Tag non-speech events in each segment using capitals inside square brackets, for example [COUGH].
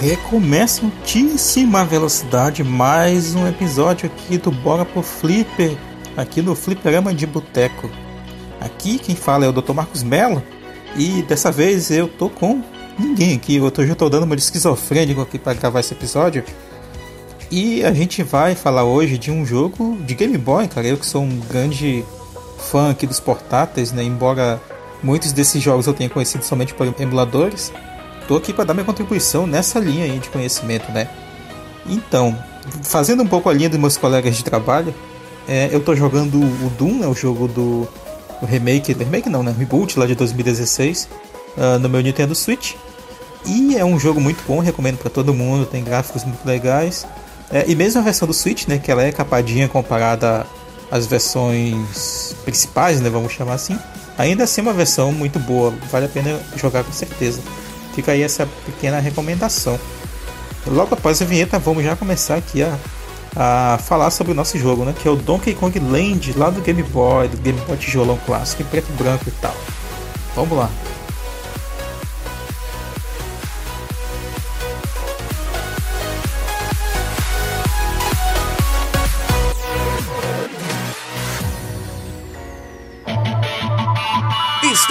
Recomeça altíssima velocidade mais um episódio aqui do Bora pro Flipper, aqui no Flipperama de Boteco. Aqui quem fala é o Dr. Marcos Mello e dessa vez eu tô com ninguém aqui, eu tô, já tô dando uma de esquizofrênico aqui para gravar esse episódio. E a gente vai falar hoje de um jogo de Game Boy, cara. Eu que sou um grande fã aqui dos portáteis, né? Embora muitos desses jogos eu tenha conhecido somente por emuladores, tô aqui para dar minha contribuição nessa linha aí de conhecimento, né? Então, fazendo um pouco a linha dos meus colegas de trabalho, é, eu tô jogando o Doom, né, o jogo do o remake, remake não, né, reboot lá de 2016, uh, ah, no meu Nintendo Switch. E é um jogo muito bom, recomendo para todo mundo, tem gráficos muito legais. É, e mesmo a versão do Switch, né, que ela é capadinha comparada às versões principais, né, vamos chamar assim, ainda assim é uma versão muito boa, vale a pena jogar com certeza. Fica aí essa pequena recomendação. Logo após a vinheta, vamos já começar aqui a, a falar sobre o nosso jogo, né, que é o Donkey Kong Land, lá do Game Boy, do Game Boy tijolão clássico, em preto e branco e tal. Vamos lá.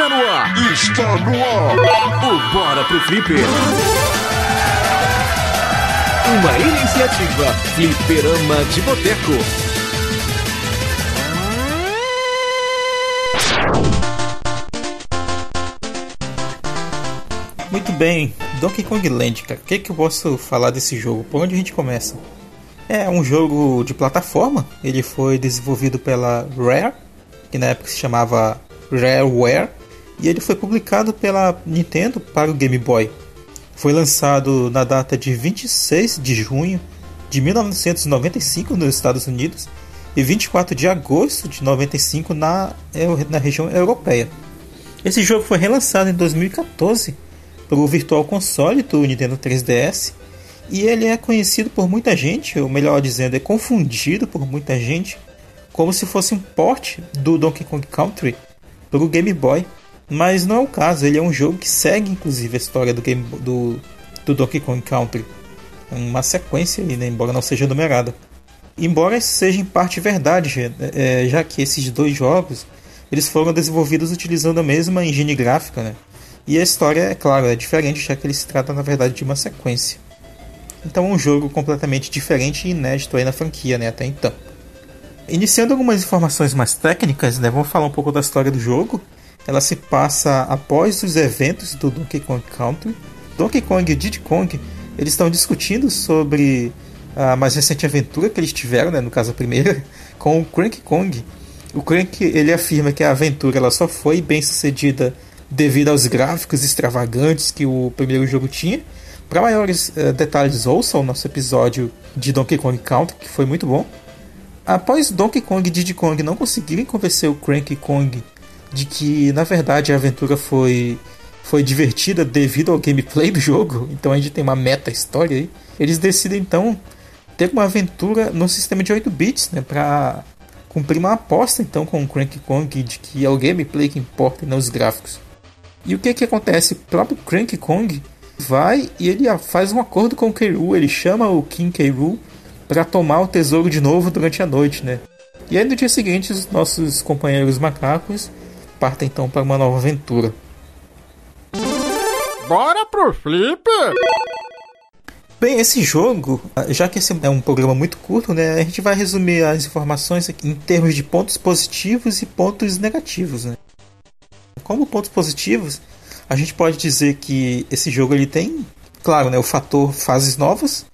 Está no ar! Está no ar! O Bora pro Flipper! Uma iniciativa Flipperama de Boteco. Muito bem, Donkey Kong Land, cara. O que, que eu posso falar desse jogo? Por onde a gente começa? É um jogo de plataforma. Ele foi desenvolvido pela Rare, que na época se chamava Rareware e ele foi publicado pela Nintendo para o Game Boy. Foi lançado na data de 26 de junho de 1995 nos Estados Unidos e 24 de agosto de 95 na, na região europeia. Esse jogo foi relançado em 2014 pelo Virtual Console do Nintendo 3DS e ele é conhecido por muita gente, ou melhor dizendo, é confundido por muita gente como se fosse um port do Donkey Kong Country para o Game Boy mas não é o caso, ele é um jogo que segue inclusive a história do, game, do, do Donkey Kong Country. Uma sequência aí, né? embora não seja numerada. Embora seja em parte verdade, é, já que esses dois jogos eles foram desenvolvidos utilizando a mesma engine gráfica, né? E a história, é claro, é diferente, já que ele se trata na verdade de uma sequência. Então é um jogo completamente diferente e inédito aí na franquia, né, até então. Iniciando algumas informações mais técnicas, né, vamos falar um pouco da história do jogo ela se passa após os eventos do Donkey Kong Country. Donkey Kong e Diddy Kong eles estão discutindo sobre a mais recente aventura que eles tiveram, né, no caso a primeira, [LAUGHS] com o Cranky Kong. O Crank ele afirma que a aventura ela só foi bem sucedida devido aos gráficos extravagantes que o primeiro jogo tinha. Para maiores uh, detalhes, ouça o nosso episódio de Donkey Kong Country, que foi muito bom. Após Donkey Kong e Diddy Kong não conseguirem convencer o Cranky Kong de que na verdade a aventura foi foi divertida devido ao gameplay do jogo, [LAUGHS] então a gente tem uma meta história aí. Eles decidem então ter uma aventura no sistema de 8 bits, né, para cumprir uma aposta então com o Cranky Kong de que é o gameplay que importa e não os gráficos. E o que que acontece? O próprio Cranky Kong vai e ele faz um acordo com o K. ele chama o King K. para tomar o tesouro de novo durante a noite, né? E aí no dia seguinte os nossos companheiros macacos parta então para uma nova aventura. Bora pro flip! Bem, esse jogo, já que esse é um programa muito curto, né, a gente vai resumir as informações aqui em termos de pontos positivos e pontos negativos. Né? Como pontos positivos, a gente pode dizer que esse jogo ele tem, claro, né, o fator fases novas.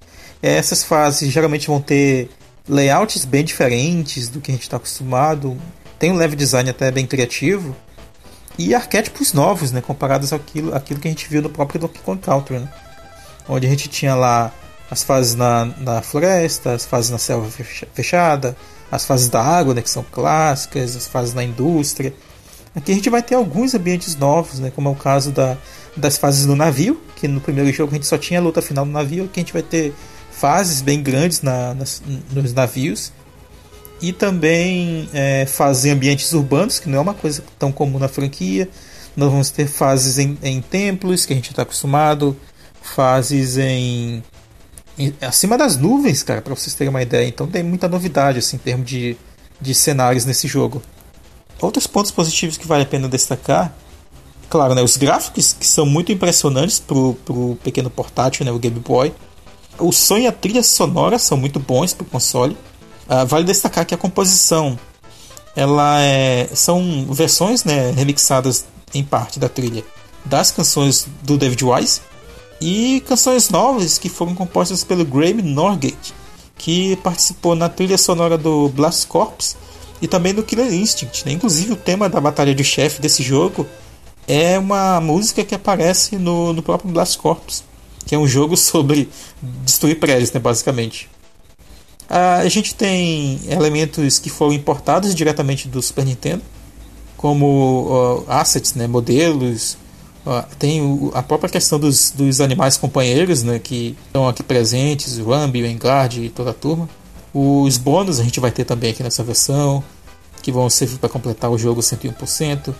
Essas fases geralmente vão ter layouts bem diferentes do que a gente está acostumado, tem um level design até bem criativo e arquétipos novos, né, comparados àquilo, àquilo que a gente viu no próprio Donkey Kong Country, né? onde a gente tinha lá as fases na, na floresta, as fases na selva fechada, as fases da água, né, que são clássicas, as fases na indústria. Aqui a gente vai ter alguns ambientes novos, né, como é o caso da, das fases no navio, que no primeiro jogo a gente só tinha a luta final no navio, aqui a gente vai ter fases bem grandes na, nas, nos navios e também é, fazer ambientes urbanos, que não é uma coisa tão comum na franquia. Nós vamos ter fases em, em templos, que a gente está acostumado, fases em, em acima das nuvens, cara, para vocês terem uma ideia. Então tem muita novidade assim, em termos de, de cenários nesse jogo. Outros pontos positivos que vale a pena destacar, claro, né, os gráficos que são muito impressionantes pro, pro pequeno portátil, né, o Game Boy. O som e a trilha sonora são muito bons pro console. Uh, vale destacar que a composição ela é, são versões né, remixadas em parte da trilha das canções do David Wise e canções novas que foram compostas pelo Graham Norgate, que participou na trilha sonora do Blast Corps e também do Killer Instinct. Né? Inclusive o tema da batalha de chefe desse jogo é uma música que aparece no, no próprio Blast Corps, que é um jogo [LAUGHS] sobre destruir prédios, né, basicamente. A gente tem elementos que foram importados diretamente do Super Nintendo, como uh, assets, né, modelos. Uh, tem o, a própria questão dos, dos animais companheiros né, que estão aqui presentes, o Rambi, o Engard e toda a turma. Os bônus a gente vai ter também aqui nessa versão, que vão servir para completar o jogo 101%.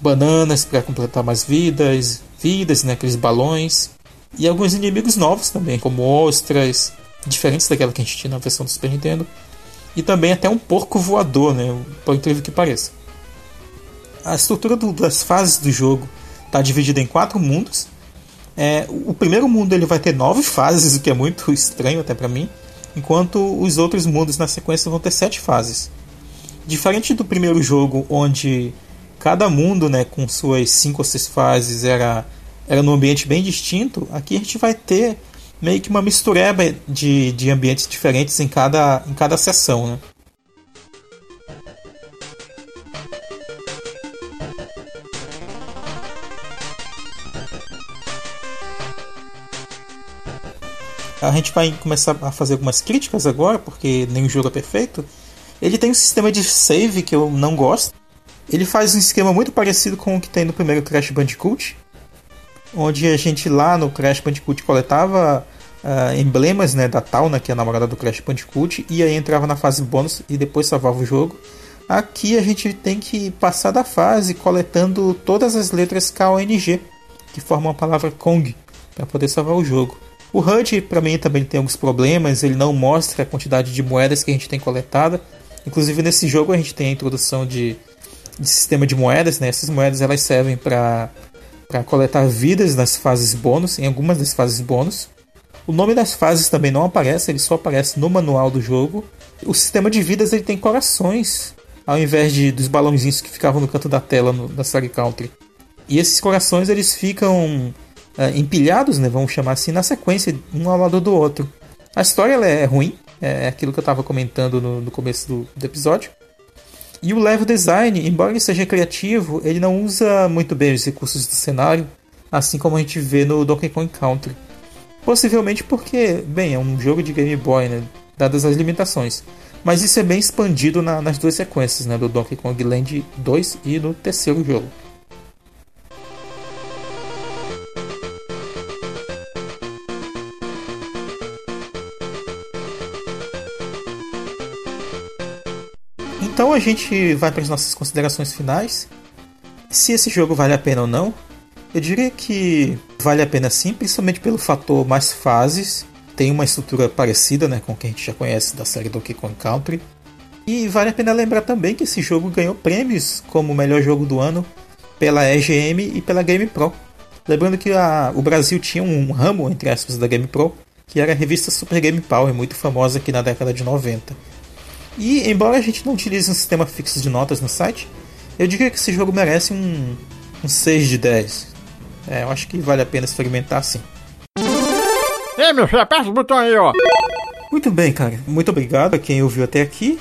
Bananas para completar mais vidas, vidas, né, aqueles balões. E alguns inimigos novos também, como ostras, diferentes daquela que a gente tinha na versão do Super Nintendo. E também até um porco voador, né? Por incrível que pareça. A estrutura do, das fases do jogo está dividida em quatro mundos. É, o primeiro mundo ele vai ter nove fases, [LAUGHS] o que é muito estranho até para mim, enquanto os outros mundos na sequência vão ter sete fases. Diferente do primeiro jogo, onde cada mundo, né, com suas cinco ou seis fases, era, era num ambiente bem distinto, aqui a gente vai ter meio que uma mistureba de, de ambientes diferentes em cada, em cada sessão, né? A gente vai começar a fazer algumas críticas agora, porque nenhum jogo é perfeito. Ele tem um sistema de save que eu não gosto. Ele faz um esquema muito parecido com o que tem no primeiro Crash Bandicoot, onde a gente lá no Crash Bandicoot coletava uh, emblemas né, da Tauna, que é a namorada do Crash Bandicoot, e aí entrava na fase bônus e depois salvava o jogo. Aqui a gente tem que passar da fase coletando todas as letras KONG, que formam a palavra Kong, para poder salvar o jogo. O HUD para mim também tem alguns problemas, ele não mostra a quantidade de moedas que a gente tem coletada. Inclusive nesse jogo a gente tem a introdução de, de sistema de moedas, né? Essas moedas elas servem para para coletar vidas nas fases bônus, em algumas das fases bônus. O nome das fases também não aparece, ele só aparece no manual do jogo. O sistema de vidas ele tem corações, ao invés de dos balãozinhos que ficavam no canto da tela no, da Star Country. E esses corações eles ficam uh, empilhados, né, vamos chamar assim, na sequência, um ao lado do outro. A história é ruim, é aquilo que eu estava comentando no, no começo do, do episódio. E o level design, embora ele seja criativo, ele não usa muito bem os recursos do cenário, assim como a gente vê no Donkey Kong Country. Possivelmente porque, bem, é um jogo de Game Boy, né? Dadas as limitações. Mas isso é bem expandido na, nas duas sequências, né? Do Donkey Kong Land 2 e no terceiro jogo. Então a gente vai para as nossas considerações finais. Se esse jogo vale a pena ou não, eu diria que vale a pena sim, principalmente pelo fator mais fases. Tem uma estrutura parecida né, com o que a gente já conhece da série Donkey Kong Country. E vale a pena lembrar também que esse jogo ganhou prêmios como melhor jogo do ano pela EGM e pela Game Pro. Lembrando que a, o Brasil tinha um ramo, entre aspas, da Game Pro, que era a revista Super Game Power, muito famosa aqui na década de 90. E embora a gente não utilize um sistema fixo de notas no site, eu diria que esse jogo merece um, um 6 de 10. É, eu acho que vale a pena experimentar sim. Ei, meu filho, aperta o botão aí, ó. Muito bem, cara. Muito obrigado a quem ouviu até aqui.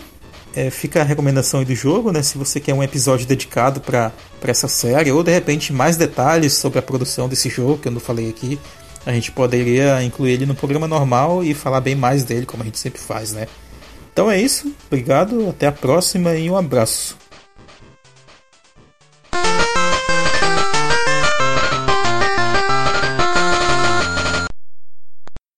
É, fica a recomendação aí do jogo, né? Se você quer um episódio dedicado para essa série, ou de repente mais detalhes sobre a produção desse jogo, que eu não falei aqui, a gente poderia incluir ele no programa normal e falar bem mais dele, como a gente sempre faz, né? Então é isso. Obrigado, até a próxima e um abraço.